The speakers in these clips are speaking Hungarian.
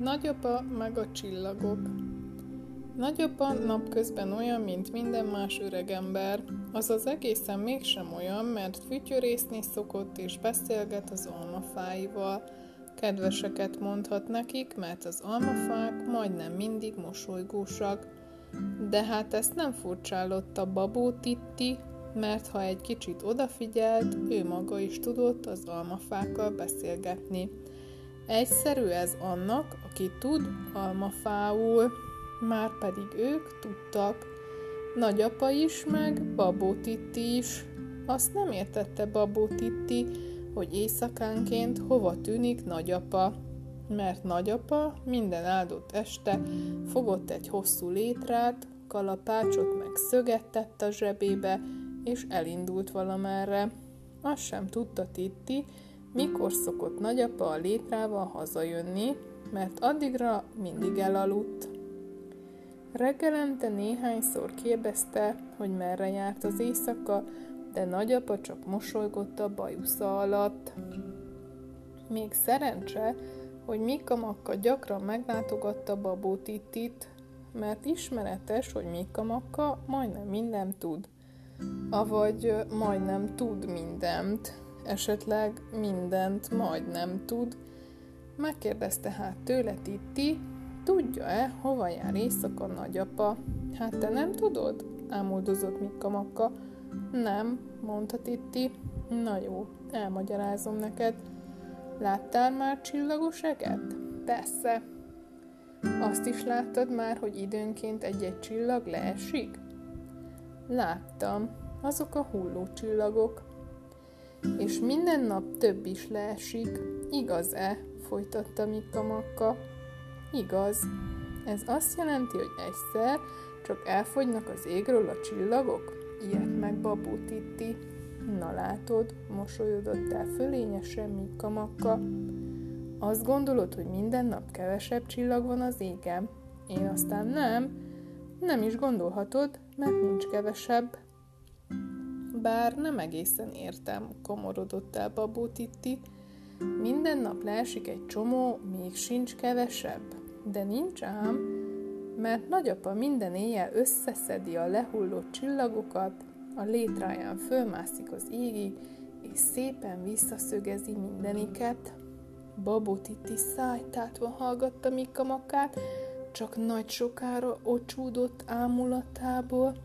nagyapa meg a csillagok. Nagyapa napközben olyan, mint minden más öregember, azaz egészen mégsem olyan, mert fütyörészni szokott és beszélget az almafáival. Kedveseket mondhat nekik, mert az almafák majdnem mindig mosolygósak. De hát ezt nem furcsálotta Babó Titti, mert ha egy kicsit odafigyelt, ő maga is tudott az almafákkal beszélgetni. Egyszerű ez annak, aki tud almafául, már pedig ők tudtak. Nagyapa is, meg Babó Titti is. Azt nem értette Babó Titti, hogy éjszakánként hova tűnik nagyapa, mert nagyapa minden áldott este fogott egy hosszú létrát, kalapácsot meg szöget tett a zsebébe, és elindult valamerre. Azt sem tudta Titti, mikor szokott nagyapa a létrával hazajönni, mert addigra mindig elaludt. Reggelente néhányszor kérdezte, hogy merre járt az éjszaka, de nagyapa csak mosolygott a bajusza alatt. Még szerencse, hogy Mika Makka gyakran meglátogatta Babó Tittit, mert ismeretes, hogy Mika Makka majdnem mindent tud. Avagy majdnem tud mindent, esetleg mindent majdnem tud. Megkérdezte hát tőle Titti, tudja-e, hova jár éjszaka nagyapa? Hát te nem tudod? ámuldozott Mika Makka. Nem, mondta Titti. Na jó, elmagyarázom neked. Láttál már csillagos eget? Persze. Azt is láttad már, hogy időnként egy-egy csillag leesik? Láttam. Azok a hulló csillagok. És minden nap több is leesik. Igaz-e? folytatta Mikka Makka. Igaz. Ez azt jelenti, hogy egyszer csak elfogynak az égről a csillagok? Ilyet meg Babó Titti. Na látod, mosolyodott el fölényesen Mikka Makka. Azt gondolod, hogy minden nap kevesebb csillag van az égen? Én aztán nem. Nem is gondolhatod, mert nincs kevesebb. Bár nem egészen értem, komorodott el Babó Titti. Minden nap leesik egy csomó, még sincs kevesebb. De nincs ám, mert nagyapa minden éjjel összeszedi a lehullott csillagokat, a létráján fölmászik az égig, és szépen visszaszögezi mindeniket. Babó Titti szájtátva hallgatta Mika makát, csak nagy sokára ocsúdott ámulatából.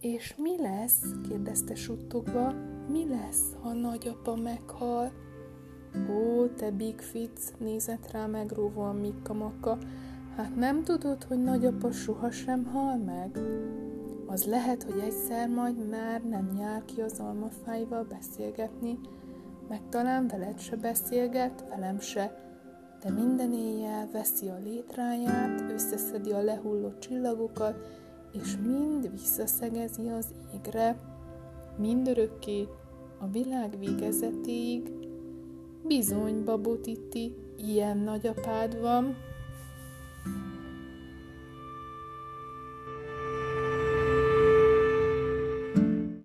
És mi lesz? kérdezte suttogva. Mi lesz, ha nagyapa meghal? Ó, te Big Fitz, nézett rá megróvóan Mikka Maka. Hát nem tudod, hogy nagyapa sohasem hal meg? Az lehet, hogy egyszer majd már nem jár ki az almafáival beszélgetni, meg talán veled se beszélget, velem se, de minden éjjel veszi a létráját, összeszedi a lehulló csillagokat, és mind visszaszegezi az égre, mindörökké, a világ végezetéig. Bizony, babotiti, ilyen nagyapád van.